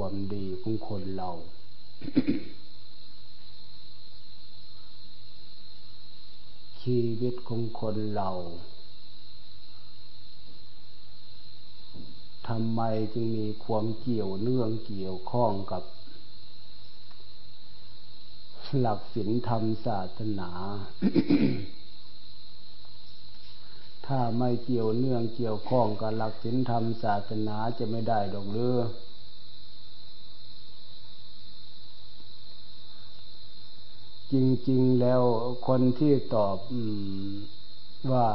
ความดีของคนเรา ชีวิตของคนเราทำไมจึงมีความเกี่ยวเนื่องเกี่ยวข้องกับ หลักศีลธรรมศาสนา ถ้าไม่เกี่ยวเนื่องเกี่ยวข้องกับหลักศีลธรรมศาสนาจะไม่ได้ดอกเรือ จริง ๆ แล้วคนที่ตอบว่า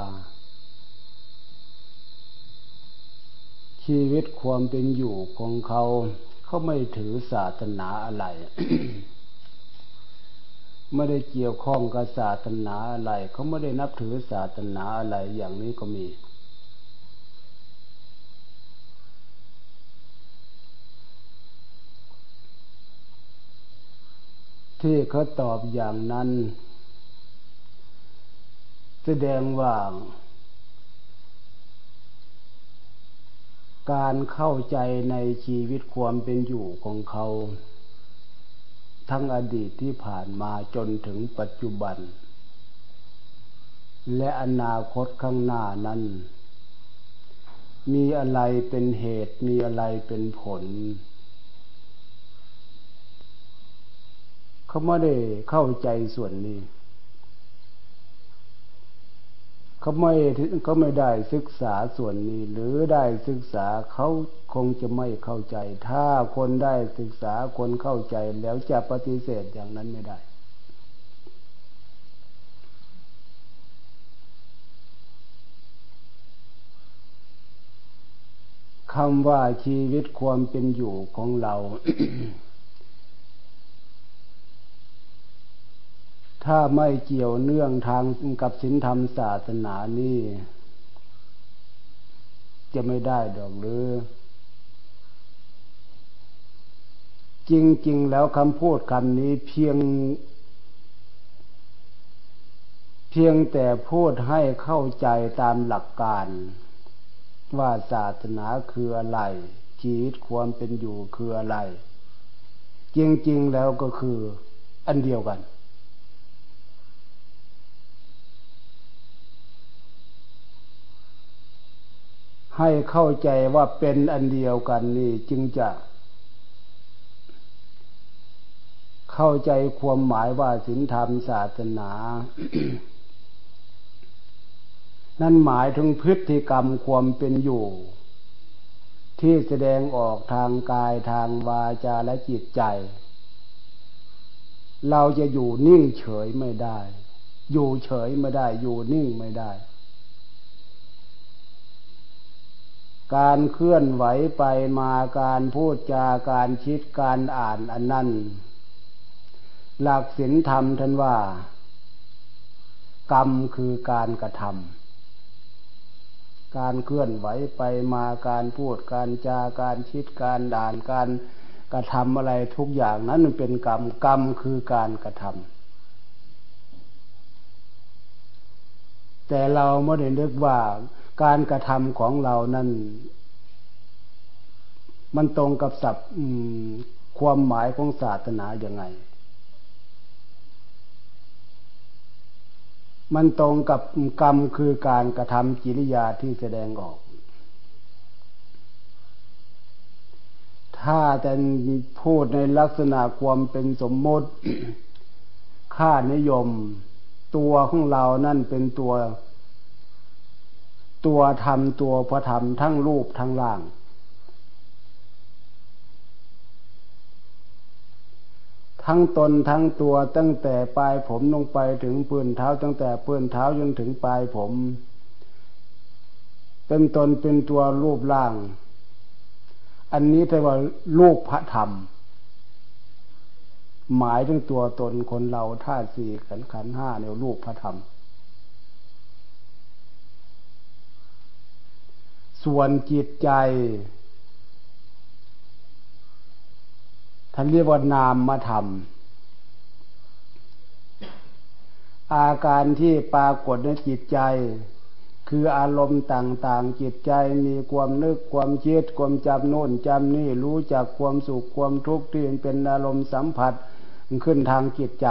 ชีวิตความเป็นอยู่ของเขาเขาไม่ถือศาสนาอะไร ไม่ได้เกี่ยวข้องกับศาสนาอะไร เขาไม่ได้นับถือศาสนาอะไรอย่างนี้ก็มี ที่เขาตอบอย่างนั้น แสดงว่าการเข้าใจในชีวิตความเป็นอยู่ของเขา ทั้งอดีตที่ผ่านมาจนถึงปัจจุบัน และอนาคตข้างหน้านั้น มีอะไรเป็นเหตุมีอะไรเป็นผล เขาไม่ได้เข้าใจส่วนนี้ เขาไม่เขาไม่ได้ศึกษาส่วนนี้ หรือได้ศึกษาเขาคงจะไม่เข้าใจ ถ้าคนได้ศึกษาคนเข้าใจแล้วจะปฏิเสธอย่างนั้นไม่ได้คำว่าชีวิตความเป็นอยู่ของเรา ถ้าไม่เกี่ยวเนื่องทางกับศีลธรรมศาสนานี่ จะไม่ได้ดอกหรือ จริง ๆ แล้วคำพูดคำนี้เพียง เพียงแต่พูดให้เข้าใจตามหลักการ ว่าศาสนาคืออะไรชีวิตความเป็นอยู่คืออะไร จริง ๆ แล้วก็คืออันเดียวกัน ให้เข้าใจว่าเป็นอันเดียวกันนี่จึงจะเข้าใจความหมายว่าศีลธรรมศาสนา นั่นหมายถึงพฤติกรรมความเป็นอยู่ ที่แสดงออกทางกายทางวาจาและจิตใจ เราจะอยู่นิ่งเฉยไม่ได้ อยู่เฉยไม่ได้ อยู่นิ่งไม่ได้ การเคลื่อนไหวไปมาการพูดจาการคิดการอ่านอันนั้น หลักศีลธรรมท่านว่า กรรมคือการกระทำการเคลื่อนไหวไปมาการพูดการจาการคิดการด่านการกระทำอะไรทุกอย่างนั้นมันเป็นกรรมกรรมคือการกระทำแต่เราไม่ได้นึกว่า การกระทำของเรานั้นมันตรงกับศัพท์ความหมายของศาสนาอย่างไง มันตรงกับกรรมคือการกระทำกิริยาที่แสดงออก ถ้าแต่พูดในลักษณะความเป็นสมมติ ค่านิยม ตัวของเรานั่นเป็นตัว ตัวธรรมตัวพระธรรมทั้งรูปทั้งร่าง ทั้งตนทั้งตัวตั้งแต่ปลายผมลงไปถึงปืนเท้า ตั้งแต่ปืนเท้าจนถึงปลายผม เป็นตนเป็นตัวรูปร่าง อันนี้แต่ว่ารูปพระธรรม หมายถึงตัวตนคนเราธาตุสี่ขันขันห้าเนี่ยรูปพระธรรม ส่วนจิตใจ ท่านเรียกว่านามมาทำอาการที่ปรากฏในจิตใจ คืออารมณ์ต่างๆ จิตใจมีความนึกความคิดความจำโน่นจำนี่รู้จักความสุขความทุกข์ที่เป็นอารมณ์สัมผัสขึ้นทางจิตใจ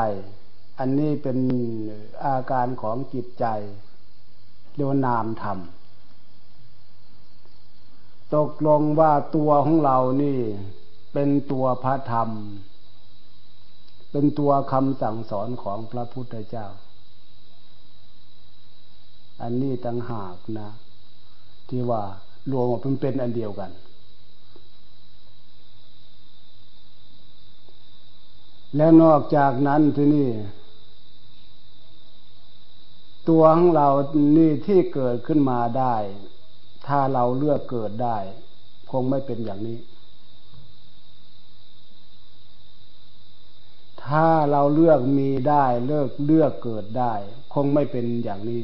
อันนี้เป็นอาการของจิตใจเรียกว่านามธรรม ตกลงว่าตัวของเรานี่ เป็นตัวพระธรรม เป็นตัวคำสั่งสอนของพระพุทธเจ้า อันนี้ต่างหากนะ ที่ว่ารวมมาเป็นเป็นอันเดียวกัน และนอกจากนั้นที่นี่ ตัวของเรานี่ที่เกิดขึ้นมาได้ ถ้าเราเลือกเกิดได้ คงไม่เป็นอย่างนี้ ถ้าเราเลือกมีได้เลือกเลือกเกิดได้ คงไม่เป็นอย่างนี้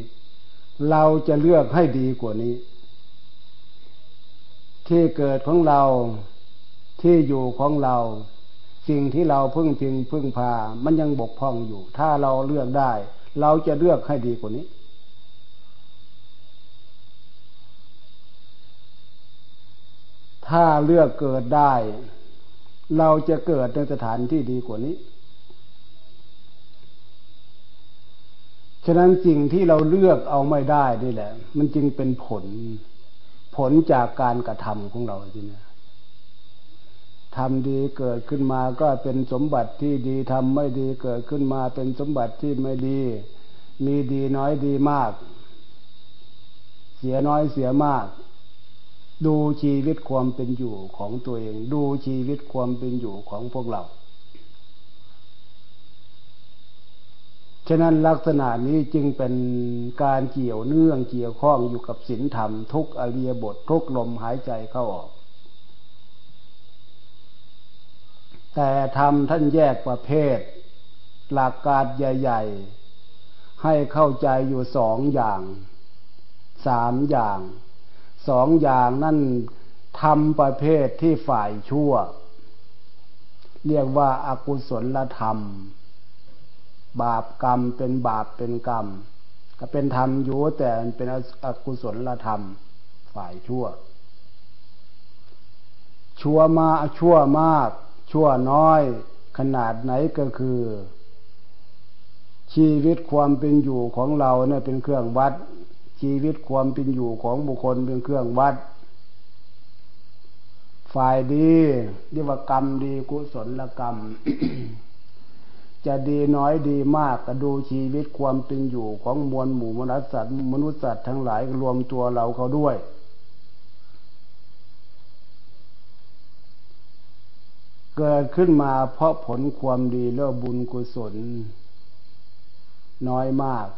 เราจะเลือกให้ดีกว่านี้ ที่เกิดของเราที่อยู่ของเรา สิ่งที่เราพึ่งพิงพึ่งพา มันยังบกพร่องอยู่ ถ้าเราเลือกได้ เราจะเลือกให้ดีกว่านี้ ถ้าเลือกเกิดได้ เราจะเกิดในสถานที่ดีกว่านี้ ฉะนั้นสิ่งที่เราเลือกเอาไม่ได้นี่แหละ มันจึงเป็นผล ผลจากการกระทำของเราทีนี้ทำดีเกิดขึ้นมาก็เป็นสมบัติที่ดีทำไม่ดีเกิดขึ้นมาเป็นสมบัติที่ไม่ดี มีดีน้อยดีมาก เสียน้อยเสียมาก ดูชีวิตความเป็นอยู่ของตัวเอง ดูชีวิตความเป็นอยู่ของพวกเรา ฉะนั้นลักษณะนี้จึงเป็นการเกี่ยวเนื่องเกี่ยวข้องอยู่กับศีลธรรมทุกอริยบททุกลมหายใจเข้าออก แต่ธรรมท่านแยกประเภท หลักการใหญ่ ๆ ให้เข้าใจอยู่สองอย่าง สามอย่าง สองอย่างนั่นทำประเภทที่ฝ่ายชั่ว เรียกว่าอากุศลธรรม บาปกรรมเป็นบาปเป็นกรรม ก็เป็นธรรมอยู่แต่เป็นอกุศลธรรม ฝ่ายชั่ว ชั่วมาชั่วมาก ชั่วน้อย ขนาดไหนก็คือ ชีวิตความเป็นอยู่ของเราเนี่ยเป็นเครื่องวัด ชีวิตความเป็นอยู่ของบุคคลเป็นเครื่องวัด ฝ่ายดีเรียกว่ากรรมดีกุศลกรรม จะดีน้อยดีมากก็ดูชีวิตความเป็นอยู่ของมวลหมู่มนุษย์สัตว์มนุษย์สัตว์ทั้งหลายรวมตัวเราเขาด้วยเกิดขึ้นมาเพราะผลความดีแล้วบุญกุศล น้อยมาก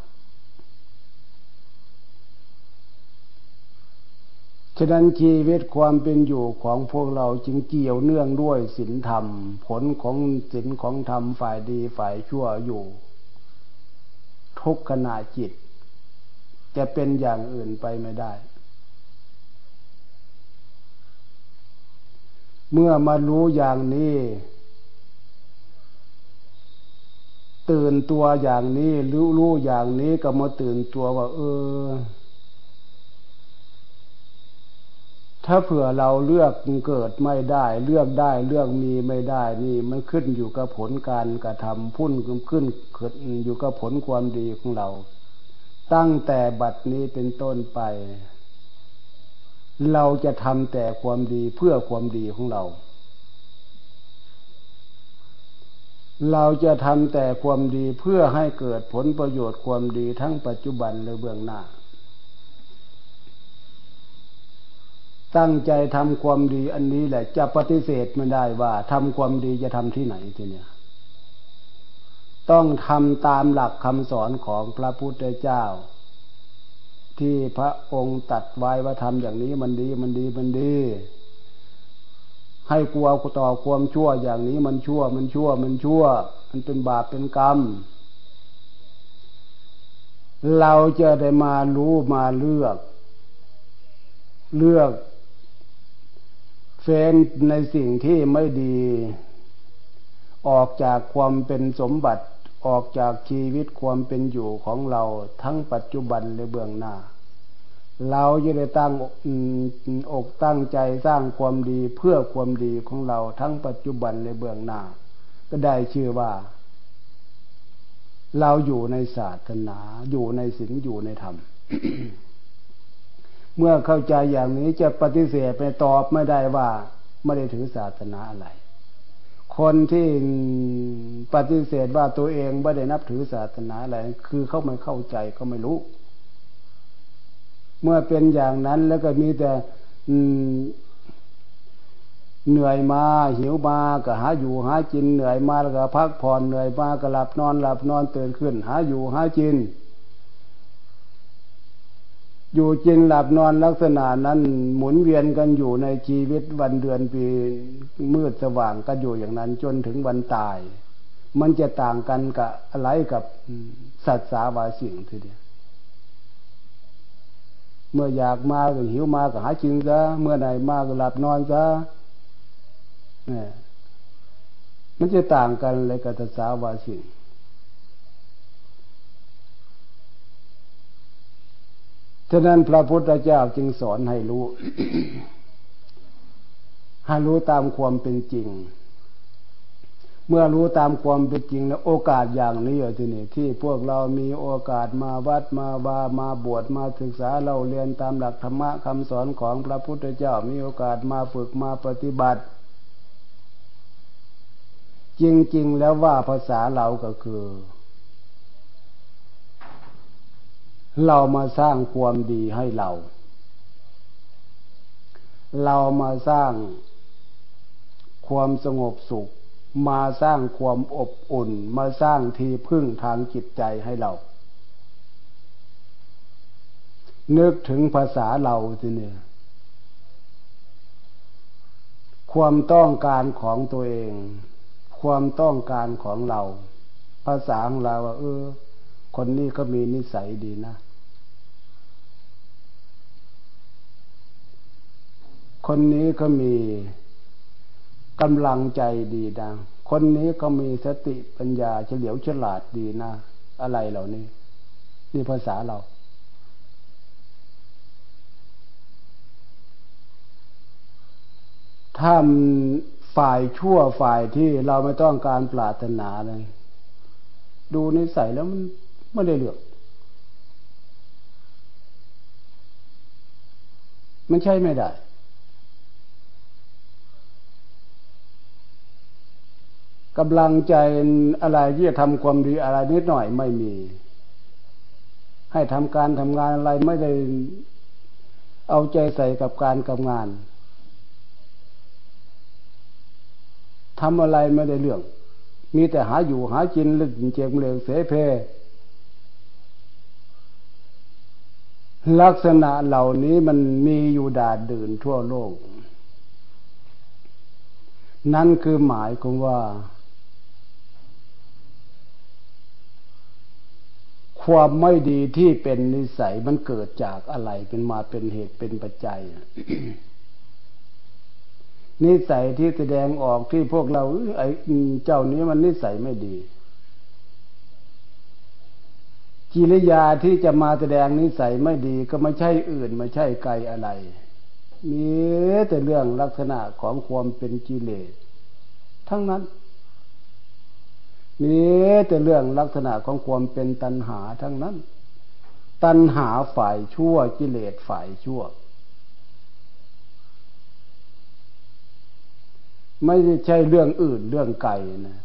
ฉะนั้นชีวิตความเป็นอยู่ของพวกเราจึงเกี่ยวเนื่องด้วยศีลธรรม ผลของศีลของธรรมฝ่ายดีฝ่ายชั่วอยู่ ทุกขณะจิต จะเป็นอย่างอื่นไปไม่ได้ เมื่อมารู้อย่างนี้ ตื่นตัวอย่างนี้รู้รู้อย่างนี้ก็มาตื่นตัวว่า เออ ถ้าเผื่อเราเลือกเกิดไม่ได้ เลือกได้เลือกมีไม่ได้นี่มันขึ้นอยู่กับผลการกระทำพุ่นขึ้นขึ้นอยู่กับผลความดีของเรา ตั้งแต่บัดนี้เป็นต้นไป เราจะทำแต่ความดีเพื่อความดีของเรา เราจะทำแต่ความดีเพื่อให้เกิดผลประโยชน์ความดีทั้งปัจจุบันและเบื้องหน้า ตั้งใจทำความดีอันนี้แหละ จะปฏิเสธไม่ได้ว่าทำความดีจะทำที่ไหนทีเนี้ยต้องทำตามหลักคำสอนของพระพุทธเจ้า ที่พระองค์ตัดไว้ว่าทำอย่างนี้มันดีมันดีมันดี ให้กลัวต่อความชั่วอย่างนี้มันชั่วมันชั่วมันชั่ว มันเป็นบาปเป็นกรรม เราจะได้มารู้มาเลือก เลือก เฟ้นในสิ่งที่ไม่ดี ออกจากความเป็นสมบัติออกจากชีวิตความเป็นอยู่ของเราทั้งปัจจุบันและเบื้องหน้า เราจะได้ตั้งอกตั้งใจสร้างความดีเพื่อความดีของเราทั้งปัจจุบันในเบื้องหน้า ก็ได้ชื่อว่า เราอยู่ในศาสนาอยู่ในศีลอยู่ในธรรม เมื่อเข้าใจอย่างนี้จะปฏิเสธไปตอบไม่ได้ว่าไม่ได้ถือศาสนาอะไร คนที่ปฏิเสธว่าตัวเองไม่ได้นับถือศาสนาอะไร คือเขาไม่เข้าใจก็ไม่รู้ เมื่อเป็นอย่างนั้นแล้วก็มีแต่เหนื่อยมาหิวมาก็หาอยู่หากินเหนื่อยมาแล้วก็พักผ่อนเหนื่อยมาก็หลับนอนหลับนอนตื่นขึ้น หาอยู่หากิน อยู่กินหลับนอนลักษณะนั้นหมุนเวียนกันอยู่ในชีวิตวันเดือนปีมืดสว่างก็อยู่อย่างนั้นจนถึงวันตาย มันจะต่างกันกับอะไรกับสัตว์สาวาสิ่งทีเดียวเมื่ออยากมาก็หิวมาก็หากินซะเมื่อไหนมาก็หลับนอนซะเนี่ยมันจะต่างกันเลยกับสาวาสิ ฉะนั้นพระพุทธเจ้าจึงสอนให้รู้ ให้รู้ตามความเป็นจริง เมื่อรู้ตามความเป็นจริงแล้วโอกาสอย่างนี้อยู่ที่นี่ที่พวกเรามีโอกาสมาวัดมาวามาบวชมาศึกษาเราเรียนตามหลักธรรมะคำสอนของพระพุทธเจ้ามีโอกาสมาฝึกมาปฏิบัติ จริง ๆ แล้วว่าภาษาเราก็คือ เรามาสร้างความดีให้เรา เรามาสร้างความสงบสุข มาสร้างความอบอุ่น มาสร้างที่พึ่งทางจิตใจให้เรา นึกถึงภาษาเราสิเนี่ยความต้องการของตัวเอง ความต้องการของเรา ภาษาของเราว่าเออ คนนี้ก็มีนิสัยดีนะ คนนี้ก็มีกำลังใจดีดังคนนี้ก็มีสติปัญญาเฉลียวฉลาดดีนะอะไรเหล่านี้ นี่ภาษาเรา ถ้าฝ่ายชั่วฝ่ายที่เราไม่ต้องการปรารถนาเลย ดูนิสัยแล้วมันไม่ได้เลือก มันใช่ไม่ได้ กำลังใจอะไรที่จะทำความดีอะไรนิดหน่อยไม่มี ให้ทำการทำงานอะไรไม่ได้เอาใจใส่กับการกับงานทำอะไรไม่ได้เรื่อง มีแต่หาอยู่หากินลึกเจียงเลงเสเพ ลักษณะเหล่านี้มันมีอยู่ดาดดื่นทั่วโลก นั่นคือหมายของว่า ความไม่ดีที่เป็นนิสัยมันเกิดจากอะไรเป็นมาเป็นเหตุเป็นปัจจัย นิสัยที่แสดงออกที่พวกเราไอ้เจ้านี้มันนิสัยไม่ดี กิริยาที่จะมาแสดงนิสัยไม่ดีก็ไม่ใช่อื่น ไม่ใช่ไกลอะไร มีแต่เรื่องลักษณะของความเป็นกิเลสทั้งนั้น มีแต่เรื่องลักษณะของความเป็นตัณหาทั้งนั้น ตัณหาฝ่ายชั่วกิเลสฝ่ายชั่ว ไม่ใช่เรื่องอื่นเรื่องไกลนะ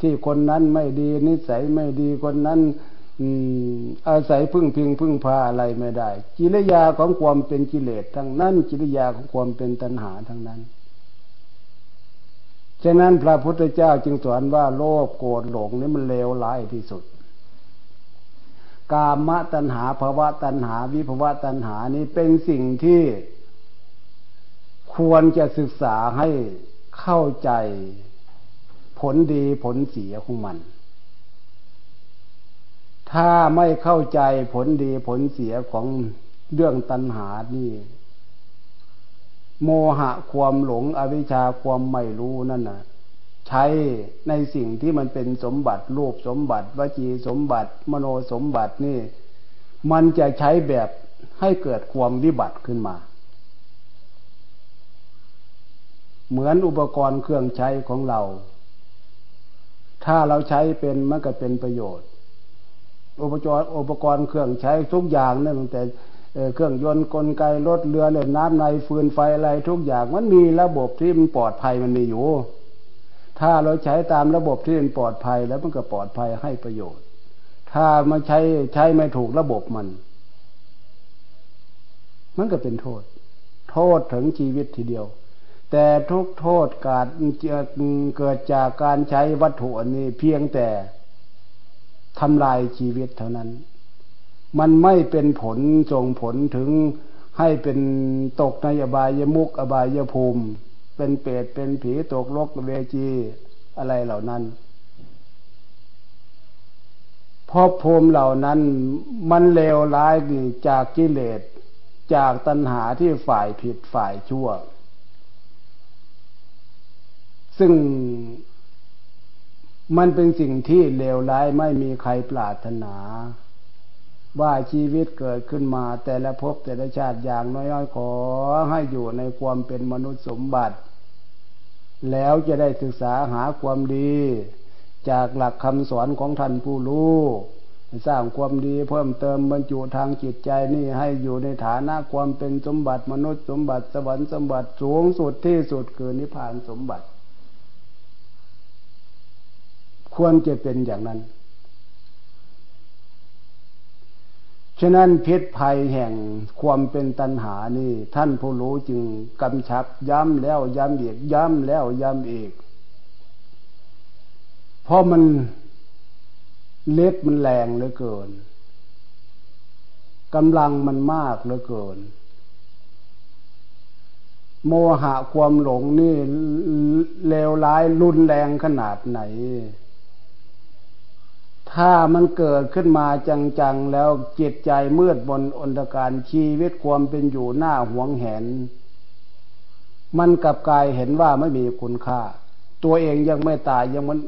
ที่คนนั้นไม่ดีนิสัยไม่ดีคนนั้นอาศัยพึ่งพิงพึ่งพาอะไรไม่ได้ กิริยาของความเป็นกิเลสทั้งนั้น กิริยาของความเป็นตัณหาทั้งนั้น ฉะนั้นพระพุทธเจ้าจึงสอนว่าโลภโกรธหลงนี่มันเลวร้ายที่สุด กามตัณหาภาวะตัณหา วิภาวะตัณหานี้เป็นสิ่งที่ควรจะศึกษาให้เข้าใจผลดีผลเสียของมัน ถ้าไม่เข้าใจผลดีผลเสียของเรื่องตัณหานี่ โมหะความหลงอวิชชาความไม่รู้นั่นน่ะ ใช้ในสิ่งที่มันเป็นสมบัติรูปสมบัติวจีสมบัติ มโนสมบัตินี่ มันจะใช้แบบให้เกิดความวิบัติขึ้นมา เหมือนอุปกรณ์เครื่องใช้ของเรา ถ้าเราใช้เป็นมันก็เป็นประโยชน์ อุปกรณ์อุปกรณ์เครื่องใช้ทุกอย่างนั่นแต่ เครื่องยนต์กลไกรถเรือเรือน้ำในฟืนไฟอะไรทุกอย่างมันมีระบบที่มันปลอดภัยมันมีอยู่ ถ้าเราใช้ตามระบบที่มันปลอดภัยแล้วมันก็ปลอดภัยให้ประโยชน์ ถ้ามาใช้ใช้ไม่ถูกระบบมัน มันก็เป็นโทษ โทษถึงชีวิตทีเดียว แต่ทุกโทษกาดเกิดจากการใช้วัตถุอันนี้เพียงแต่ทำลายชีวิตเท่านั้น มันไม่เป็นผลส่งผลถึงให้เป็นตกในอบายมุกอบายภูมิ เป็นเปรตเป็นผีตกลกเวจีอะไรเหล่านั้นพราะภูมิเหล่านั้นมันเลวร้ายจากกิเลสจากตัณหาที่ฝ่ายผิดฝ่ายชั่ว ซึ่งมันเป็นสิ่งที่เลวร้ายไม่มีใครปรารถนา ว่าชีวิตเกิดขึ้นมา แต่ละภพแต่ละชาติอย่างน้อยๆขอให้อยู่ในความเป็นมนุษย์สมบัติ แล้วจะได้ศึกษาหาความดี จากหลักคำสอนของท่านผู้รู้สร้างความดีเพิ่มเติมบรรจุทางจิตใจนี่ให้อยู่ในฐานะความเป็นสมบัติมนุษย์สมบัติสวรรค์สมบัติสูงสุดที่สุดคือนิพพานสมบัติ ควรจะเป็นอย่างนั้น ฉะนั้นพิษภัยแห่งความเป็นตัณหานี่ ท่านผู้รู้จึงกำชับย้ำแล้วย้ำอีกย้ำแล้วย้ำอีกเพราะมันเล็ดมันแรงเหลือเกินกำลังมันมากเหลือเกิน โมหะความหลงนี่เลวร้ายรุนแรงขนาดไหน ถ้ามันเกิดขึ้นมาจังๆแล้วจิตใจมืดบนอนตการชีวิตความเป็นอยู่หน้าหวงแหน มันกับกายเห็นว่าไม่มีคุณค่า ตัวเองยังไม่ตายยังมัน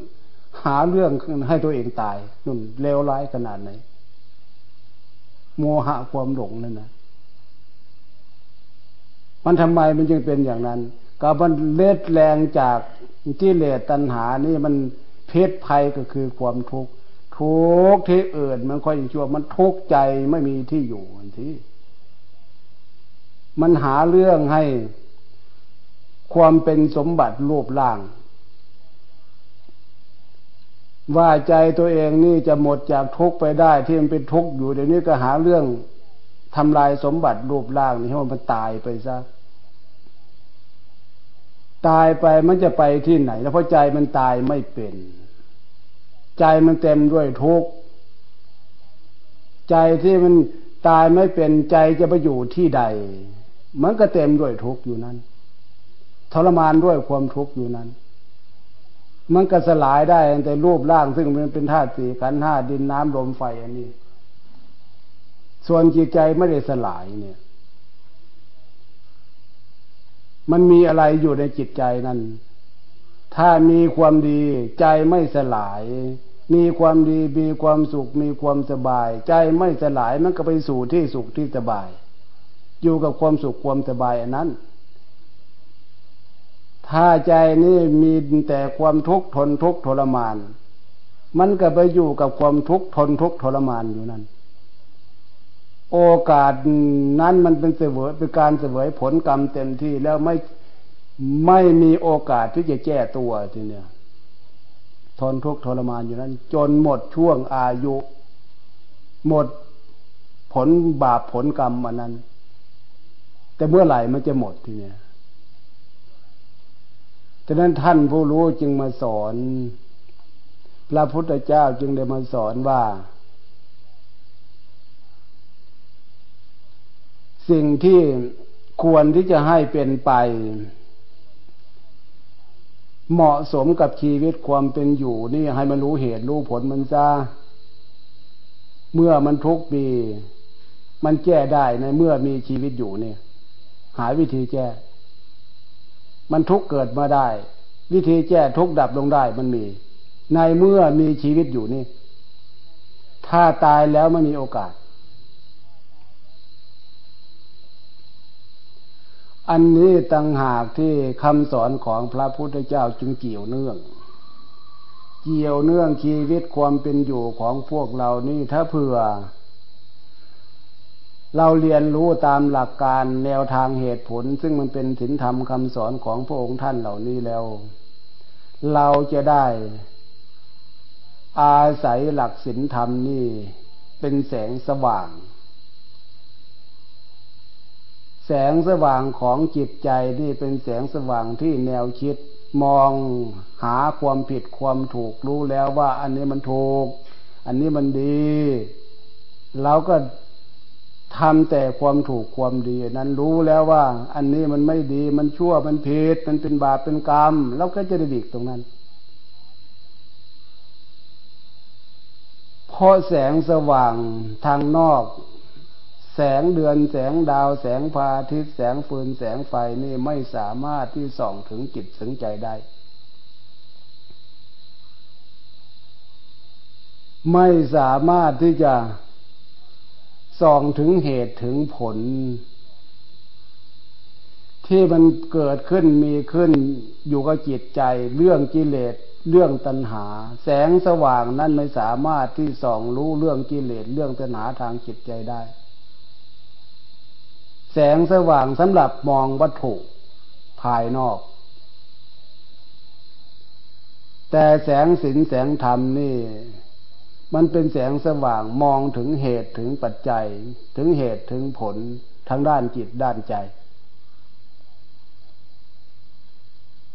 หาเรื่องให้ตัวเองตายนุ่นเลวร้ายขนาดไหนโมหะความหลงนั่นนะมันทำไมมันจึงเป็นอย่างนั้น ก็มันเล็ดแรงจากที่เลสตัณหานี่มันเพศภัยก็คือความทุกข์ ทุกที่อื่นมันค่อยชั่ว มันทุกใจไม่มีที่อยู่ทีมันหาเรื่องให้ความเป็นสมบัติรูปร่าง ว่าใจตัวเองนี่จะหมดจากทุกไปได้ที่มันเป็นทุกอยู่เดี๋ยวนี้ก็หาเรื่องทำลายสมบัติรูปร่างนี่ให้มันตายไปซะตายไปมันจะไปที่ไหน แล้วเพราะใจมันตายไม่เป็น ใจมันเต็มด้วยทุกข์ใจที่มันตายไม่เป็นใจจะไปอยู่ที่ใด มันก็เต็มด้วยทุกข์อยู่นั้นทรมานด้วยความทุกข์อยู่นั้น มันก็สลายได้แต่รูปร่างซึ่งมันเป็นธาตุสี่ขันธ์ห้าดินน้ำลมไฟอันนี้ ส่วนจิตใจไม่ได้สลายเนี่ย มันมีอะไรอยู่ในจิตใจนั้น ถ้ามีความดีใจไม่สลาย มีความดีมีความสุข มีความสบาย ใจไม่สลายมันก็ไปสู่ที่สุขที่สบาย อยู่กับความสุขความสบายอันนั้น ถ้าใจนี่มีแต่ความทุกข์ทนทุกข์ทรมาน มันก็ไปอยู่กับความทุกข์ทนทุกข์ทรมานอยู่นั้น โอกาสนั้นมันเป็นเสวยเป็นการเสวยผลกรรมเต็มที่แล้วไม่ ไม่มีโอกาสที่จะแก้ตัวทีเนี้ยทนทุกข์ทรมานอยู่นั้น จนหมดช่วงอายุ หมดผลบาปผลกรรมอันนั้น แต่เมื่อไหร่มันจะหมดทีเนี้ยฉะนั้นท่านผู้รู้จึงมาสอน พระพุทธเจ้าจึงได้มาสอนว่า สิ่งที่ควรที่จะให้เป็นไป เหมาะสมกับชีวิตความเป็นอยู่นี่ให้มันรู้เหตุรู้ผลมันซะเมื่อมันทุกข์มีมันแก้ได้ในเมื่อมีชีวิตอยู่เนี่ย หาวิธีแก้ มันทุกข์เกิดมาได้ วิธีแก้ทุกข์ดับลงได้มันมี ในเมื่อมีชีวิตอยู่นี่ ถ้าตายแล้วไม่มีโอกาส อันนี้ต่างหากที่คำสอนของพระพุทธเจ้าจึงเกี่ยวเนื่อง เกี่ยวเนื่องชีวิตความเป็นอยู่ของพวกเรานี่ถ้าเผื่อ เราเรียนรู้ตามหลักการแนวทางเหตุผล ซึ่งมันเป็นศีลธรรมคำสอนของพระองค์ท่านเหล่านี้แล้ว เราจะได้ อาศัยหลักศีลธรรมนี่เป็นแสงสว่าง แสงสว่างของจิตใจนี่เป็นแสงสว่างที่แนวคิด มองหาความผิดความถูกรู้แล้วว่า อันนี้มันถูก อันนี้มันดีเราก็ทำแต่ความถูกความดี นั้นรู้แล้วว่า อันนี้มันไม่ดีมันชั่วมันผิดมันเป็นบาปเป็นกรรมเราก็จะได้ดีตรงนั้นเพราะแสงสว่างทางนอก แสงเดือนแสงดาวแสงพาทิตย์แสงฟืนแสงไฟนี่ไม่สามารถที่ส่องถึงจิตถึงใจได้ ไม่สามารถที่จะส่องถึงเหตุถึงผล ที่มันเกิดขึ้นมีขึ้นอยู่กับจิตใจ เรื่องกิเลสเรื่องตัณหา แสงสว่างนั้นไม่สามารถที่ส่องรู้เรื่องกิเลสเรื่องตัณหาทางจิตใจได้ แสงสว่างสำหรับมองวัตถุภายนอก แต่แสงสินแสงธรรมนี่ มันเป็นแสงสว่างมองถึงเหตุถึงปัจจัย ถึงเหตุถึงผลทั้งด้านจิตด้านใจ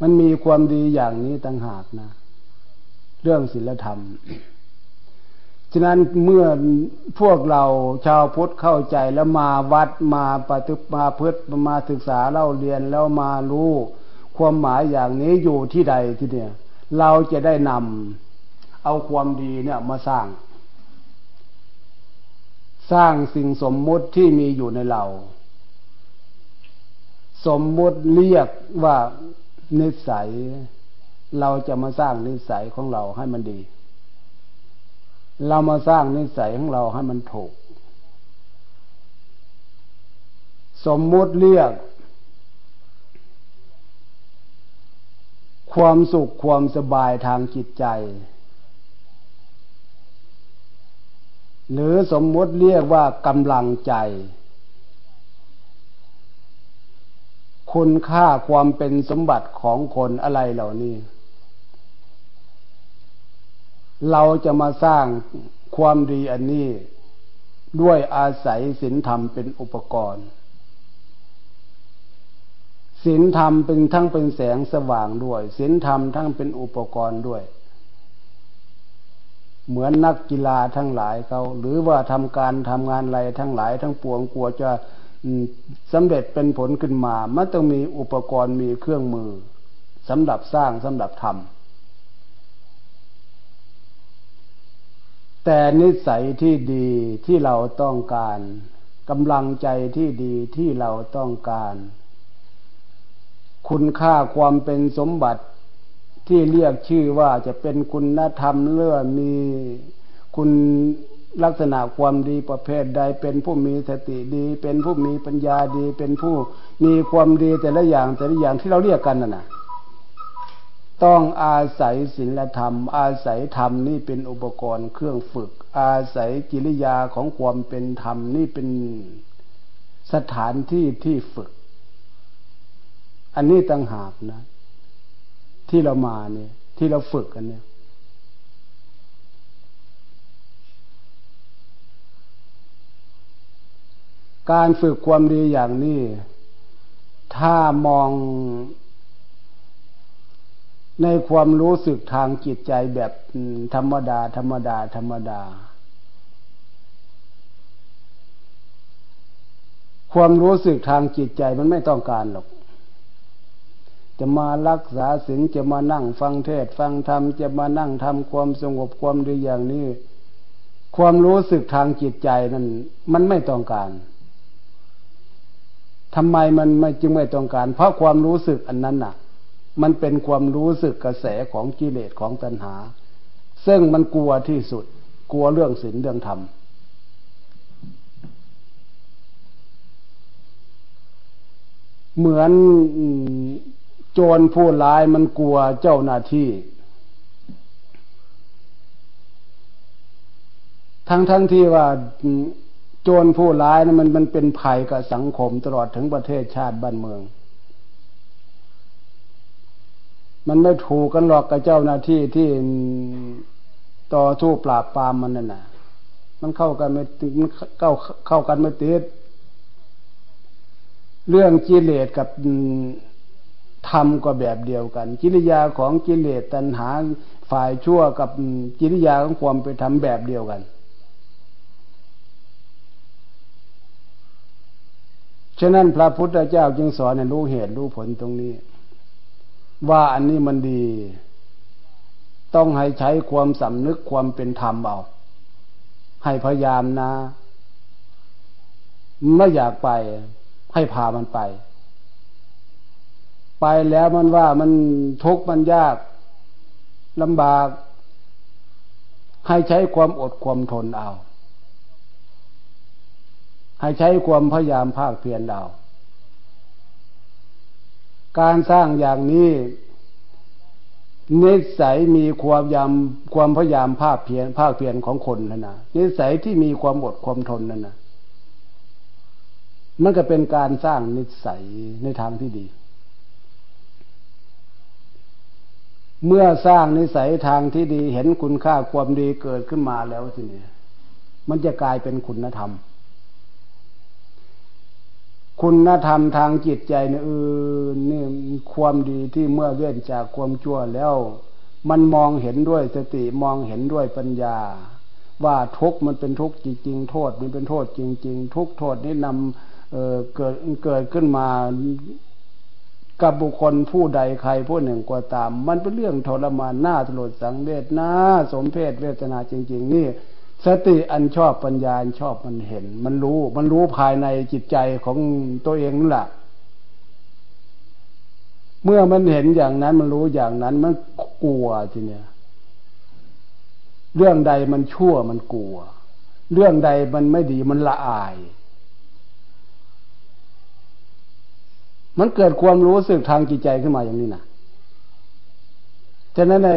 มันมีความดีอย่างนี้ต่างหากนะ เรื่องศีลธรรม ฉะนั้นเมื่อพวกเราชาวพุทธเข้าใจแล้วมาวัดมาปฏิมาพฤติมาศึกษาเล่าเรียนแล้วมารู้ความหมายอย่างนี้อยู่ที่ใดที่เนี่ย เราจะได้นำเอาความดีเนี่ยมาสร้าง สร้างสิ่งสมมุติที่มีอยู่ในเรา สมมุติเรียกว่านิสัย เราจะมาสร้างนิสัยของเราให้มันดี เรามาสร้างนิสัยของเราให้มันถูก สมมุติเรียก ความสุขความสบายทางจิตใจ หรือสมมุติเรียกว่ากำลังใจ คุณค่าความเป็นสมบัติของคนอะไรเหล่านี้ เราจะมาสร้างความดีอันนี้ ด้วยอาศัยศีลธรรมเป็นอุปกรณ์ศีลธรรมเป็นทั้งเป็นแสงสว่างด้วยศีลธรรมทั้งเป็นอุปกรณ์ด้วย เหมือนนักกีฬาทั้งหลายเขาหรือว่าทำการทำงานอะไรทั้งหลาย ทั้งปวงกลัวจะสำเร็จเป็นผลขึ้นมา มันต้องมีอุปกรณ์มีเครื่องมือสำหรับสร้างสำหรับทำ แต่นิสัยที่ดีที่เราต้องการกำลังใจที่ดีที่เราต้องการ คุณค่าความเป็นสมบัติที่เรียกชื่อว่าจะเป็นคุณธรรมเลื่อมีคุณลักษณะความดีประเภทใดเป็นผู้มีสติดี เป็นผู้มีปัญญาดี เป็นผู้มีความดีแต่ละอย่างแต่ละอย่างที่เราเรียกกันน่ะนะ ต้องอาศัยศีลธรรม อาศัยธรรมนี่เป็นอุปกรณ์เครื่องฝึก อาศัยกิริยาของความเป็นธรรมนี่เป็นสถานที่ที่ฝึก อันนี้ต่างหากนะ ที่เรามาเนี่ย ที่เราฝึกกันเนี่ย การฝึกความดีอย่างนี้ ถ้ามอง ในความรู้สึกทางจิตใจแบบธรรมดา ธรรมดา ธรรมดา ความรู้สึกทางจิตใจมันไม่ต้องการหรอก จะมารักษาศีลจะมานั่งฟังเทศฟังธรรมจะมานั่งทำความสงบความดีอย่างนี้ ความรู้สึกทางจิตใจนั้นมันไม่ต้องการทำไมมันไม่จึงไม่ต้องการ เพราะความรู้สึกอันนั้นน่ะ มันเป็นความรู้สึกกระแสของกิเลสของตัณหา ซึ่งมันกลัวที่สุด กลัวเรื่องศีลเรื่องธรรมเหมือนโจรผู้ร้ายมันกลัวเจ้าหน้าที่ ทั้งทั้งที่ว่าโจรผู้ร้ายนะมันมันเป็นภัยกับสังคมตลอดถึงประเทศชาติบ้านเมือง มันไม่ถูกกันหรอกกับเจ้าหน้าที่ที่ต่อสู้ปราบปรามมันนั่นน่ะ มันเข้ากันไม่มันเข้าเข้ากันไม่ติดเรื่องกิเลสกับธรรมก็แบบเดียวกัน กิริยาของกิเลสตัณหาฝ่ายชั่วกับกิริยาของความไปทำแบบเดียวกัน ฉะนั้นพระพุทธเจ้าจึงสอนให้รู้เหตุรู้ผลตรงนี้ ว่าอันนี้มันดี ต้องให้ใช้ความสำนึกความเป็นธรรมเอา ให้พยายามนะ ไม่อยากไป ให้พามันไป ไปแล้วมันว่ามันทุกข์มันยากลำบาก ให้ใช้ความอดความทนเอา ให้ใช้ความพยายามภาคเพียรเอา การสร้างอย่างนี้นิสัยมีความยามความพยายามภาคเพียรภาคเพียรของคนนะนะนิสัยที่มีความอดความทนนั่นนะมันก็เป็นการสร้างนิสัยในทางที่ดี เมื่อสร้างนิสัยทางที่ดี เห็นคุณค่าความดีเกิดขึ้นมาแล้วทีนี้มันจะกลายเป็นคุณธรรม คุณธรรมทางจิตใจเนี่ยเออนี่ความดีที่เมื่อเลื่อนจากความชั่วแล้ว มันมองเห็นด้วยสติมองเห็นด้วยปัญญา ว่าทุกมันเป็นทุกจริงๆ โทษมันเป็นโทษจริง ๆ ทุกโทษนี่นำเเกิดเกิดขึ้นมากับบุคคลผู้ใดใครผู้หนึ่งก็ตาม มันเป็นเรื่องทรมานหน้าตลดสังเวชหน้าสมเพศเวทนาจริง ๆ นี่ สติอันชอบปัญญาอันชอบมันเห็น มันรู้ มันรู้ภายในจิตใจของตัวเองนั่นแหละเมื่อมันเห็นอย่างนั้นมันรู้อย่างนั้น มันกลัวทีเนี้ยเรื่องใดมันชั่วมันกลัว เรื่องใดมันไม่ดีมันละอาย มันเกิดความรู้สึกทางจิตใจขึ้นมาอย่างนี้นะฉะนั้นใน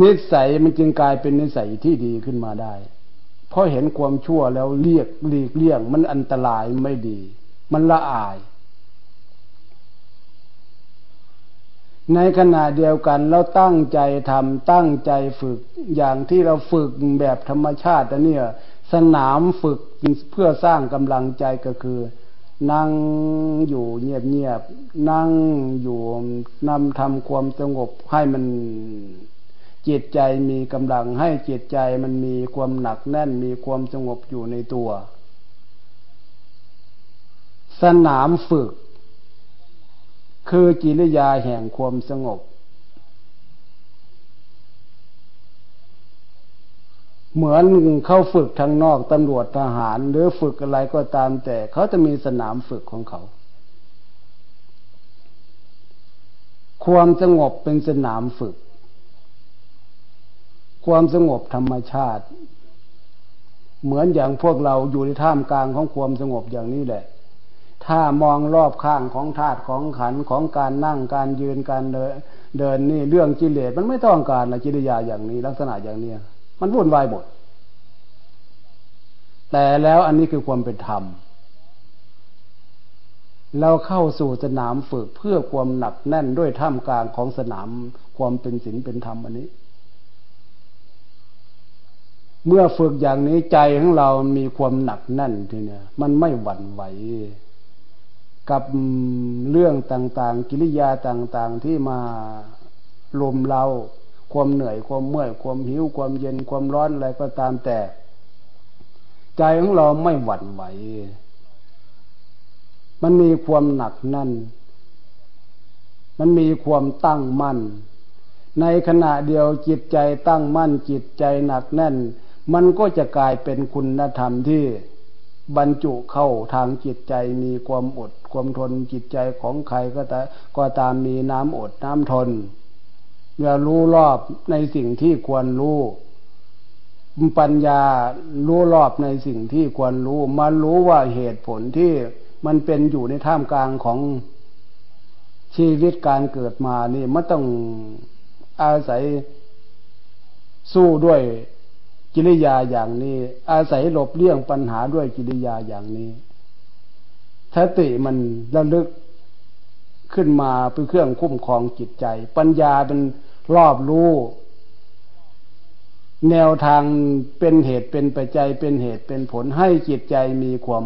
นิสัยมันจึงกลายเป็นนิสัยที่ดีขึ้นมาได้เพราะเห็นความชั่วแล้วเรียกหลีกเลี่ยง มันอันตรายไม่ดี มันละอาย ในขณะเดียวกันเราตั้งใจทำตั้งใจฝึกอย่างที่เราฝึกแบบธรรมชาติเนี่ยสนามฝึกเพื่อสร้างกำลังใจก็คือ นั่งอยู่เงียบเงียบนั่งอยู่นำทำความสงบให้มัน จิตใจมีกำลังให้จิตใจมันมีความหนักแน่นมีความสงบอยู่ในตัว สนามฝึก คือจิริยาแห่งความสงบ เหมือนเข้าฝึกทางนอกตำรวจทหาร หรือฝึกอะไรก็ตามแต่เขาจะมีสนามฝึกของเขา ความสงบเป็นสนามฝึก ความสงบธรรมชาติ เหมือนอย่างพวกเราอยู่ในท่ามกลางของความสงบอย่างนี้แหละ ถ้ามองรอบข้างของธาตุของขันของการนั่งการยืนการเดินนี่เรื่องกิเลสมันไม่ต้องการนะกิริยาอย่างนี้ ลักษณะอย่างนี้มันวุ่นวายหมด แต่แล้วอันนี้คือความเป็นธรรมเราเข้าสู่สนามฝึกเพื่อความหนักแน่นด้วยท่ามกลางของสนามความเป็นศีลเป็นธรรมอันนี้ เมื่อฝึกอย่างนี้ใจของเรามีความหนักแน่นทีเนี้ยมันไม่หวั่นไหว กับเรื่องต่างๆ กิริยาต่างๆที่มาลมเรา ความเหนื่อยความเมื่อยความหิวความเย็นความร้อนอะไรก็ตามแต่ ใจของเราไม่หวั่นไหว มันมีความหนักนั่น มันมีความตั้งมั่นในขณะเดียวจิตใจตั้งมั่นจิตใจหนักแน่น มันก็จะกลายเป็นคุณธรรมที่บรรจุเข้าทางจิตใจมีความอดความทนจิตใจของใครก็ตาก็ตามมีน้ำอดน้ำทนอย่ารู้รอบในสิ่งที่ควรรู้ปัญญารู้รอบในสิ่งที่ควรรู้มารู้ว่าเหตุผลที่มันเป็นอยู่ในท่ามกลางของชีวิตการเกิดมานี่มันต้องอาศัยสู้ด้วย กิริยาอย่างนี้ อาศัยหลบเลี่ยงปัญหาด้วยกิริยาอย่างนี้สติมันระลึกขึ้นมาเป็นเครื่องคุ้มครองจิตใจ ปัญญาเป็นรอบรู้แนวทางเป็นเหตุเป็นปัจจัยเป็นเหตุเป็นผลให้จิตใจมีความ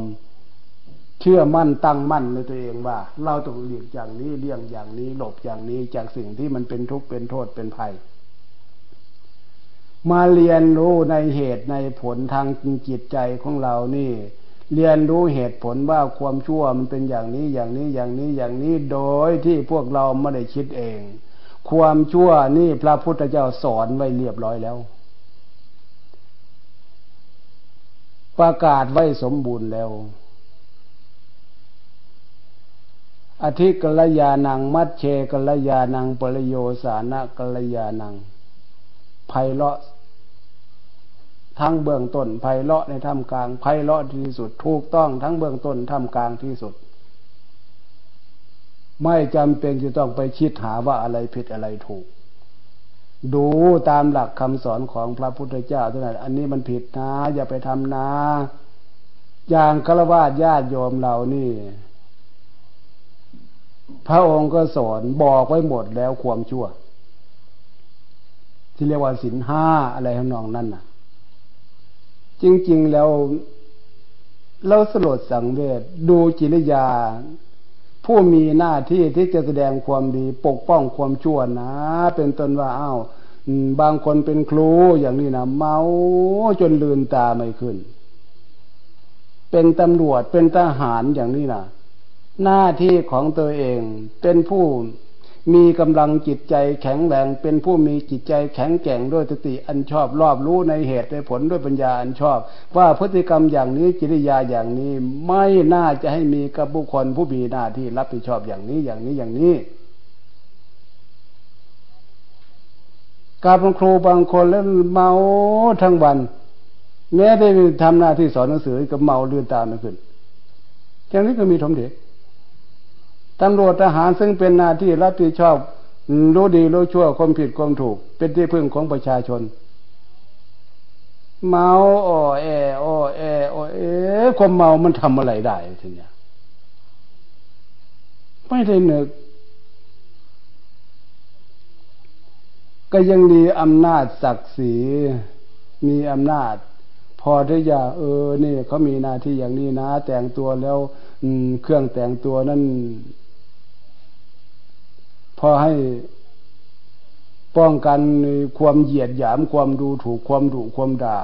เชื่อมั่นตั้งมั่นในตัวเองว่า เราต้องหลีกอย่างนี้เลี่ยงอย่างนี้หลบอย่างนี้จากสิ่งที่มันเป็นทุกข์เป็นโทษเป็นภัย มาเรียนรู้ในเหตุในผลทางจิตใจของเรานี่ เรียนรู้เหตุผลว่าความชั่วมันเป็นอย่างนี้อย่างนี้อย่างนี้อย่างนี้โดยที่พวกเราไม่ได้คิดเอง ความชั่วนี่พระพุทธเจ้าสอนไว้เรียบร้อยแล้ว ประกาศไว้สมบูรณ์แล้วอธิกลยานัง มัดเชกลยานังปรโยสานะกลยานังไพเลาะ ทั้งเบื้องต้นไพเลาะในท่ามกลางไพเลาะที่สุดถูกต้องทั้งเบื้องต้นท่ามกลางที่สุด ไม่จำเป็นจะต้องไปคิดหาว่าอะไรผิดอะไรถูก ดูตามหลักคำสอนของพระพุทธเจ้าเท่านั้นอันนี้มันผิดนะ อย่าไปทำนะ อย่างฆราวาสญาติโยมเรานี่ พระองค์ก็สอนบอกไว้หมดแล้วความชั่ว ที่เรียกว่าสินห้าอะไรทำนองนั้นน่ะ จริง ๆ แล้ว เราสลดสังเวชดูจิริยา ผู้มีหน้าที่ที่จะแสดงความดี ปกป้องความชั่วนะ เป็นต้นว่าอ้าวบางคนเป็นครูอย่างนี้นะเมาจนลืนตาไม่ขึ้น เป็นตำรวจเป็นทหารอย่างนี้นะหน้าที่ของตัวเองเป็นผู้ มีกำลังจิตใจแข็งแรงเป็นผู้มีจิตใจแข็งแกร่งด้วยสติอันชอบรอบรู้ในเหตุในผลด้วยปัญญาอันชอบ ว่าพฤติกรรมอย่างนี้จิริยาอย่างนี้ไม่น่าจะให้มีกับบุคคลผู้มีหน้าที่รับผิดชอบอย่างนี้อย่างนี้อย่างนี้การเป็นครูบางคนแล้วเมาทั้งวัน แม้ได้ทำหน้าที่สอนหนังสือก็เมาเลือนตาไม่ขึ้นอย่างนี้ก็มีทมเด็ก ตำรวจทหารซึ่งเป็นหน้าที่รับผิดชอบ รู้ดีรู้ชั่วความผิดความถูก เป็นที่พึ่งของประชาชน เมาอ้อแออ้อแออ้อเอความเมามันทำอะไรได้ทีเนี้ยไม่ได้นึกก็ยังมีอำนาจศักดิ์ศรีมีอำนาจ พอที่จะเออนี่เขามีหน้าที่อย่างนี้นะ แต่งตัวแล้วเครื่องแต่งตัวนั้น พอให้ป้องกันความเหยียดหยามความดูถูกความดุความด่า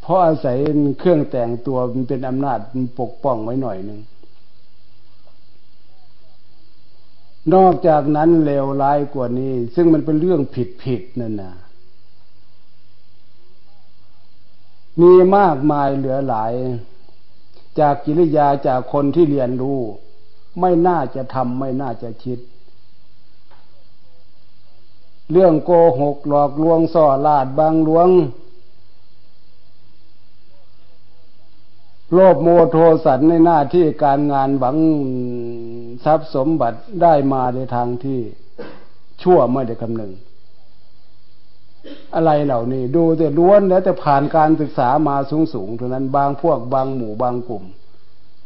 เพราะอาศัยเครื่องแต่งตัวมันเป็นอำนาจมันปกป้องไว้หน่อยหนึ่ง นอกจากนั้นเลวร้ายกว่านี้ ซึ่งมันเป็นเรื่องผิดผิดนั่นนะมีมากมายเหลือหลาย จากกิริยาจากคนที่เรียนรู้ ไม่น่าจะทำไม่น่าจะคิด เรื่องโกหกหลอกลวงส่อลาดบางหลวง โลภโมโทสันในหน้าที่การงานหวังทรัพย์สมบัติได้มาในทางที่ชั่วไม่ได้คำหนึ่งอะไรเหล่านี้ดูแต่ล้วนแล้วแต่ผ่านการศึกษามาสูงสูงเท่านั้นบางพวกบางหมู่บางกลุ่ม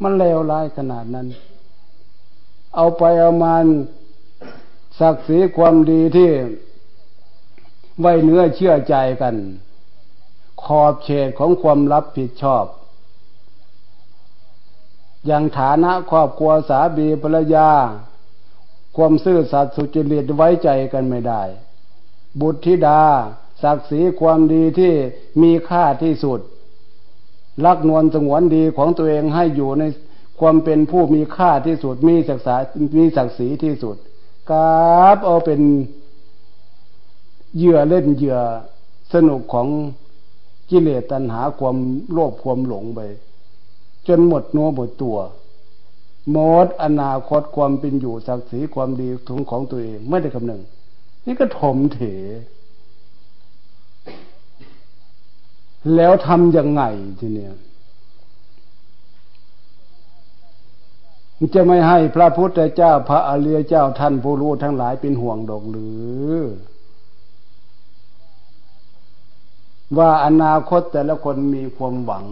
มันเลวร้ายขนาดนั้น เอาไปเอามาศักดิ์ศรีความดีที่ไว้เนื้อเชื่อใจกัน ขอบเขตของความรับผิดชอบ อย่างฐานะครอบครัวสามีภรรยา ความซื่อสัตย์สุจริตไว้ใจกันไม่ได้ บุตรธิดา ศักดิ์ศรีความดีที่มีค่าที่สุด รักนวลสงวนดีของตัวเองให้อยู่ใน ความเป็นผู้มีค่าที่สุดมีศักษามีศักดิ์ศรีที่สุดกราบเอาเป็นเหยื่อเล่นเหยื่อสนุกของกิเลสตัณหาความโลภความหลงไป จนหมดนัวหมดตัวหมดอนาคตความเป็นอยู่ศักดิ์ศรีความดีทุงของตัวเองไม่ได้คำนึงนี่ก็ถมเถ แล้วทำยังไงทีเนี้ย จะไม่ให้พระพุทธเจ้าพระอริยเจ้าท่านผู้รู้ทั้งหลายเป็นห่วงดอกหรือ ว่าอนาคตแต่ละคนมีความหวัง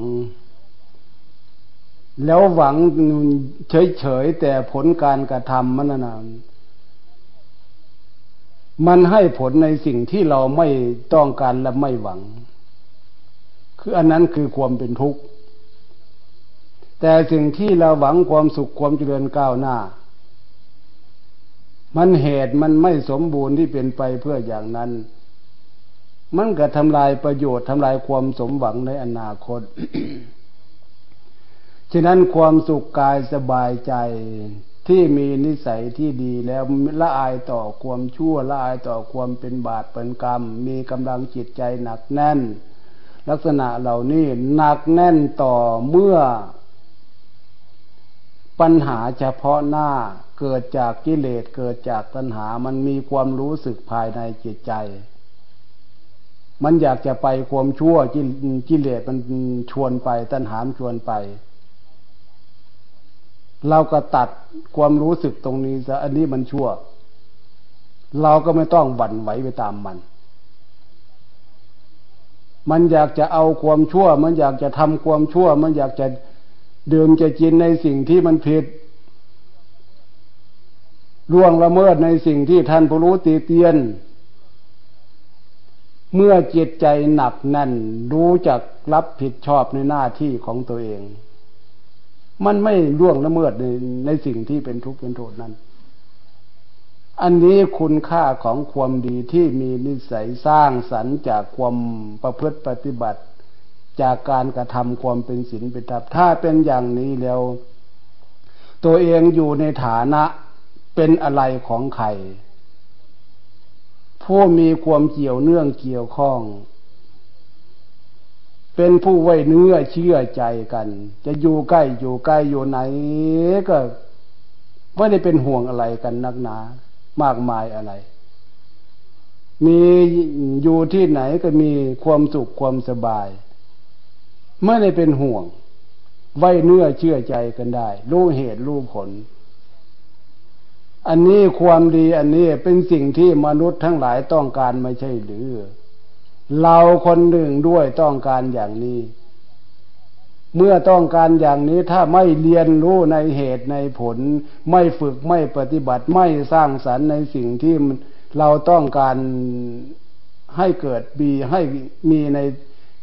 แล้วหวังเฉยๆแต่ผลการกระทำมันนานมันให้ผลในสิ่งที่เราไม่ต้องการและไม่หวัง คืออันนั้นคือความเป็นทุกข์ แต่สิ่งที่เราหวังความสุขความเจริญก้าวหน้า มันเหตุมันไม่สมบูรณ์ที่เป็นไปเพื่ออย่างนั้น มันก็ทำลายประโยชน์ทำลายความสมหวังในอนาคต ฉะนั้นความสุขกายสบายใจที่มีนิสัยที่ดีแล้วละอายต่อความชั่วละอายต่อความเป็นบาปเป็นกรรม มีกำลังจิตใจหนักแน่น ลักษณะเหล่านี้หนักแน่นต่อเมื่อ ปัญหาเฉพาะหน้าเกิดจากกิเลสเกิดจากตัณหา มันมีความรู้สึกภายในจิตใจ มันอยากจะไปความชั่วกิเลสมันชวนไป ตัณหามชวนไป เราก็ตัดความรู้สึกตรงนี้ซะอันนี้มันชั่ว เราก็ไม่ต้องบั่นไหวไปตามมัน มันอยากจะเอาความชั่ว มันอยากจะทำความชั่ว มันอยากจะ ดื่มจะกินในสิ่งที่มันผิดล่วงละเมิดในสิ่งที่ท่านผู้รู้ตีเตียน เมื่อจิตใจหนักแน่น รู้จักรับผิดชอบในหน้าที่ของตัวเอง มันไม่ล่วงละเมิดในในสิ่งที่เป็นทุกข์เป็นโทษนั้น อันนี้คุณค่าของความดีที่มีนิสัยสร้างสรรค์จากความประพฤติปฏิบัติ จากการกระทำความเป็นศีลเป็นธรรมถ้าเป็นอย่างนี้แล้ว ตัวเองอยู่ในฐานะเป็นอะไรของใครผู้มีความเกี่ยวเนื่องเกี่ยวข้อง เป็นผู้ไว้เนื้อเชื่อใจกัน จะอยู่ใกล้อยู่ใกล้อยู่ไหนก็ไม่ได้เป็นห่วงอะไรกันนักหนา มากมายอะไร มีอยู่ที่ไหนก็มีความสุขความสบาย ไม่ได้เป็นห่วง ไว้เนื้อเชื่อใจกันได้ รู้เหตุรู้ผล อันนี้ความดีอันนี้เป็นสิ่งที่มนุษย์ทั้งหลายต้องการไม่ใช่หรือ เราคนหนึ่งด้วยต้องการอย่างนี้ เมื่อต้องการอย่างนี้ถ้าไม่เรียนรู้ในเหตุในผล ไม่ฝึกไม่ปฏิบัติไม่สร้างสรรค์ในสิ่งที่เราต้องการให้เกิดบีให้มีใน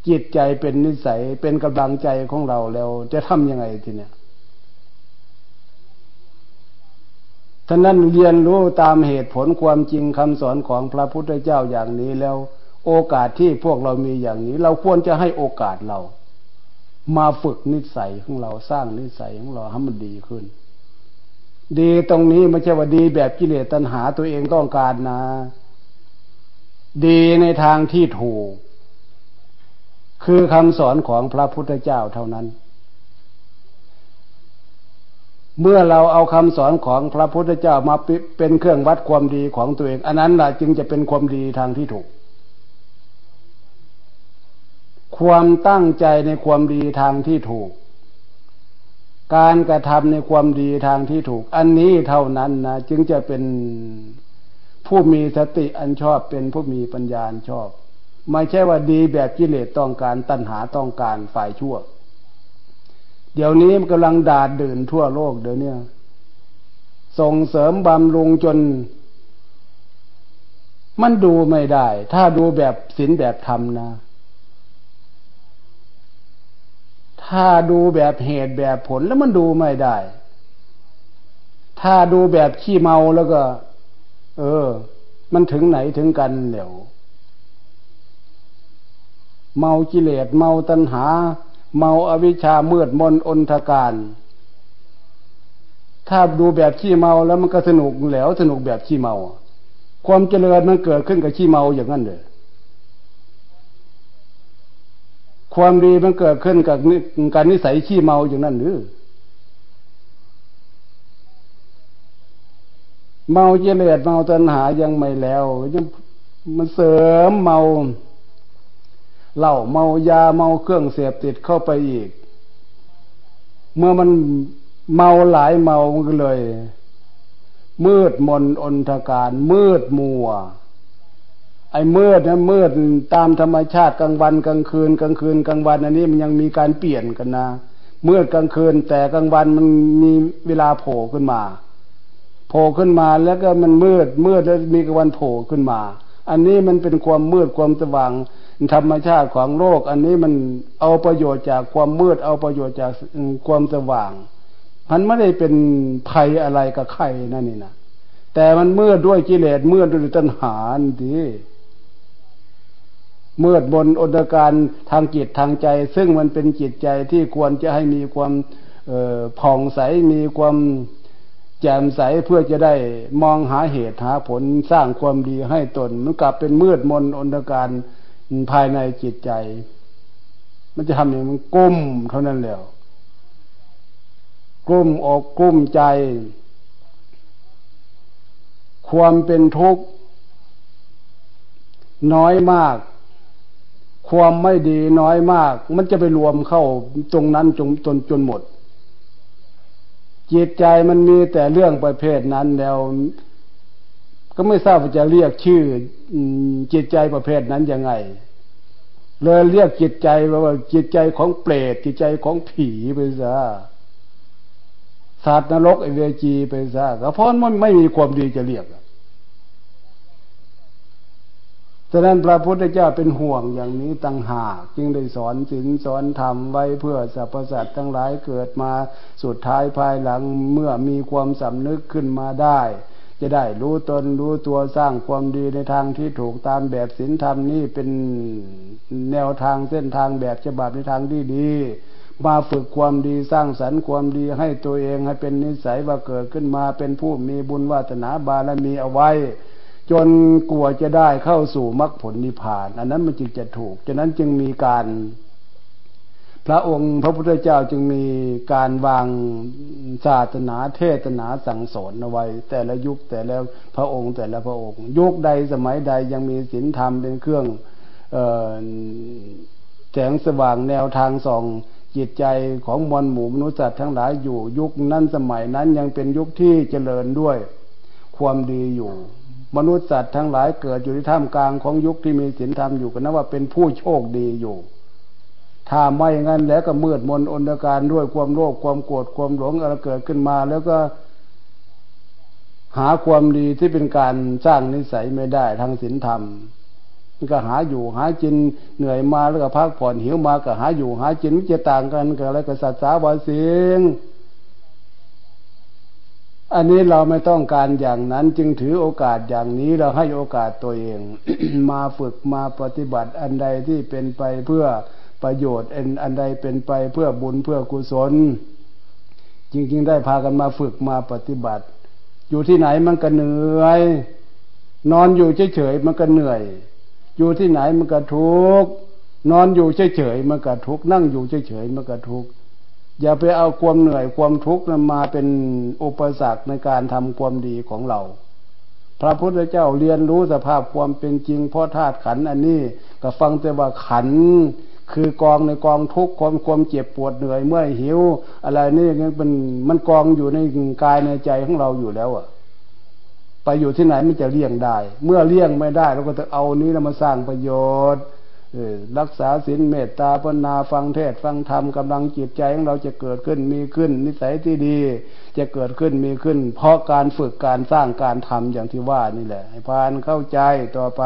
จิตใจเป็นนิสัยเป็นกำลังใจของเราแล้ว จะทำยังไงทีเนี้ยท่านั้นเรียนรู้ตามเหตุผลความจริงคำสอนของพระพุทธเจ้าอย่างนี้แล้ว โอกาสที่พวกเรามีอย่างนี้ เราควรจะให้โอกาสเรา มาฝึกนิสัยของเราสร้างนิสัยของเราให้มันดีขึ้น ดีตรงนี้ไม่ใช่ว่าดีแบบกิเลสตัณหาตัวเองต้องการนะ ดีในทางที่ถูก คือคำสอนของพระพุทธเจ้าเท่านั้น เมื่อเราเอาคำสอนของพระพุทธเจ้ามาเป็นเครื่องวัดความดีของตัวเอง อันนั้นแหละจึงจะเป็นความดีทางที่ถูก ความตั้งใจในความดีทางที่ถูก การกระทำในความดีทางที่ถูก อันนี้เท่านั้นนะจึงจะเป็นผู้มีสติอันชอบเป็นผู้มีปัญญาอันชอบ ไม่ใช่ว่าดีแบบกิเลสต้องการตัณหาต้องการฝ่ายชั่ว เดี๋ยวนี้มันกำลังดาดดื่นทั่วโลกเดี๋ยวนี้ส่งเสริมบำรุงจน มันดูไม่ได้ ถ้าดูแบบศีลแบบธรรมนะ ถ้าดูแบบเหตุแบบผลแล้วมันดูไม่ได้ ถ้าดูแบบขี้เมาแล้วก็ เออ มันถึงไหนถึงกันเดี๋ยว เมากิเลสเมาตัณหา เมาอวิชชามืดมนอนทการ ถ้าดูแบบขี้เมาแล้วมันก็สนุกแล้วสนุกแบบขี้เมา ความเจริญมันเกิดขึ้นกับขี้เมาอย่างนั้นเลยความดีมันเกิดขึ้นกับการนิสัยขี้เมาอย่างนั้นหรือเมาเจริญเมาตัณหายังไม่แล้วยังมันเสริมเมา เหล้าเมายาเมาเครื่องเสพติดเข้าไปอีก เมื่อมันเมาหลายเมาก็เลย มืดมนอนทการ มืดมัว ไอ้มืดนะมืดตามธรรมชาติกลางวันกลางคืนกลางคืนกลางวันอันนี้มันยังมีการเปลี่ยนกันนะมืดกลางคืน แต่กลางวันมันมีเวลาโผล่ขึ้นมา โผล่ขึ้นมาแล้วก็มันมืดมืดแล้วมีกลางวันโผล่ขึ้นมา อันนี้มันเป็นความมืดความสว่าง ธรรมชาติของโลก อันนี้มันเอาประโยชน์จากความมืด เอาประโยชน์จากความสว่าง มันไม่ได้เป็นภัยอะไรกับใครนั่นนี่นะแต่มันมืดด้วยกิเลสมืดด้วยตัณหาดีมืดบนอนการทางจิตทางใจ ซึ่งมันเป็นจิตใจที่ควรจะให้มีความผ่องใสมีความ แจ่มใสเพื่อจะได้มองหาเหตุหาผลสร้างความดีให้ตนมันกลับเป็นมืดมนอนตการภายในจิตใจ มันจะทำอย่างมันก้มเท่านั้นแล้วก้มอกก้มใจ ความเป็นทุกข์น้อยมาก ความไม่ดีน้อยมาก มันจะไปรวมเข้าตรงนั้นจนจนจนหมด จิตใจมันมีแต่เรื่องประเภทนั้นแล้ว ก็ไม่ทราบว่าจะเรียกชื่อจิตใจประเภทนั้นยังไงเลยเรียกจิตใจว่าจิตใจของเปรตจิตใจของผีไปซะศาสตร์นรกไอเวจีไปซะก็เพราะมันไม่มีความดีจะเรียก ฉะนั้นพระพุทธเจ้าเป็นห่วงอย่างนี้ตั้งหากจึงได้สอนศีลสอนธรรมไว้เพื่อสรรพสัตว์ทั้งหลายเกิดมาสุดท้ายภายหลังเมื่อมีความสำนึกขึ้นมาได้ จะได้รู้ตนรู้ตัวสร้างความดีในทางที่ถูกตามแบบศีลธรรมนี่เป็นแนวทางเส้นทางแบบฉบับในทางที่ดีมาฝึกความดีสร้างสรรค์ความดีให้ตัวเองให้เป็นนิสัยว่าเกิดขึ้นมาเป็นผู้มีบุญวาสนาบารมีเอาไว้ จนกลัวจะได้เข้าสู่มรรคผลนิพพาน อันนั้นมันจึงจะถูก ฉะนั้นจึงมีการ พระองค์พระพุทธเจ้าจึงมีการวางศาสนาเทศนาสั่งสอนเอาไว้ แต่ละยุคแต่ละพระองค์แต่ละพระองค์ ยุคใดสมัยใดยังมีศีลธรรมเป็นเครื่องแสงสว่างแนวทางส่องจิตใจของมวลหมู่มนุษย์สัตว์ทั้งหลายอยู่ยุคนั้นสมัยนั้นยังเป็นยุคที่เจริญด้วย ความดีอยู่ มนุษย์สัตว์ทั้งหลายเกิดอยู่ในท่ามกลางของยุคที่มีศีลธรรมอยู่กันนะว่าเป็นผู้โชคดีอยู่ ถ้าไม่งั้นแล้วก็มืดมนอนการด้วยความโลภความโกรธความหลงอะไรเกิดขึ้นมา แล้วก็หาความดีที่เป็นการสร้างนิสัยไม่ได้ทางศีลธรรมก็หาอยู่หาจินเหนื่อยมาแล้วก็พักผ่อนหิวมาก็หาอยู่หาจินมันจะต่างกันกับอะไรกับสัตว์สาวาสิง อันนี้เราไม่ต้องการอย่างนั้นจึงถือโอกาสอย่างนี้เราให้โอกาสตัวเอง มาฝึกมาปฏิบัติอันใดที่เป็นไปเพื่อประโยชน์อันอันใดเป็นไปเพื่อบุญเพื่อกุศลจริงๆได้พากันมาฝึกมาปฏิบัติ อยู่ที่ไหนมันก็เหนื่อย นอนอยู่เฉยๆมันก็เหนื่อย อยู่ที่ไหนมันก็ทุกข์นอนอยู่เฉยๆมันก็ทุกข์นั่งอยู่เฉยๆมันก็ทุกข์ อย่าไปเอาความเหนื่อยความทุกข์นั้นมาเป็นอุปสรรคในการทำความดีของเรา พระพุทธเจ้าเรียนรู้สภาพความเป็นจริงเพราะธาตุขันอันนี้ก็ฟังแต่ว่าขันคือกองในกองทุกข์ความความเจ็บปวดเหนื่อยเมื่อยหิว อะไรนี่ยังเป็นมันกองอยู่ในกายในใจของเราอยู่แล้วอะไปอยู่ที่ไหนมันจะเลี่ยงได้ เมื่อเลี่ยงไม่ได้เราก็จะเอานี้เรามาสร้างประโยชน์ รักษาศีลเมตตาปนาฟังเทศฟังธรรมกำลังจิตใจของเราจะเกิดขึ้นมีขึ้น นิสัยที่ดี จะเกิดขึ้นมีขึ้น เพราะการฝึกการสร้างการทำอย่างที่ว่านี่แหละให้พานเข้าใจต่อไป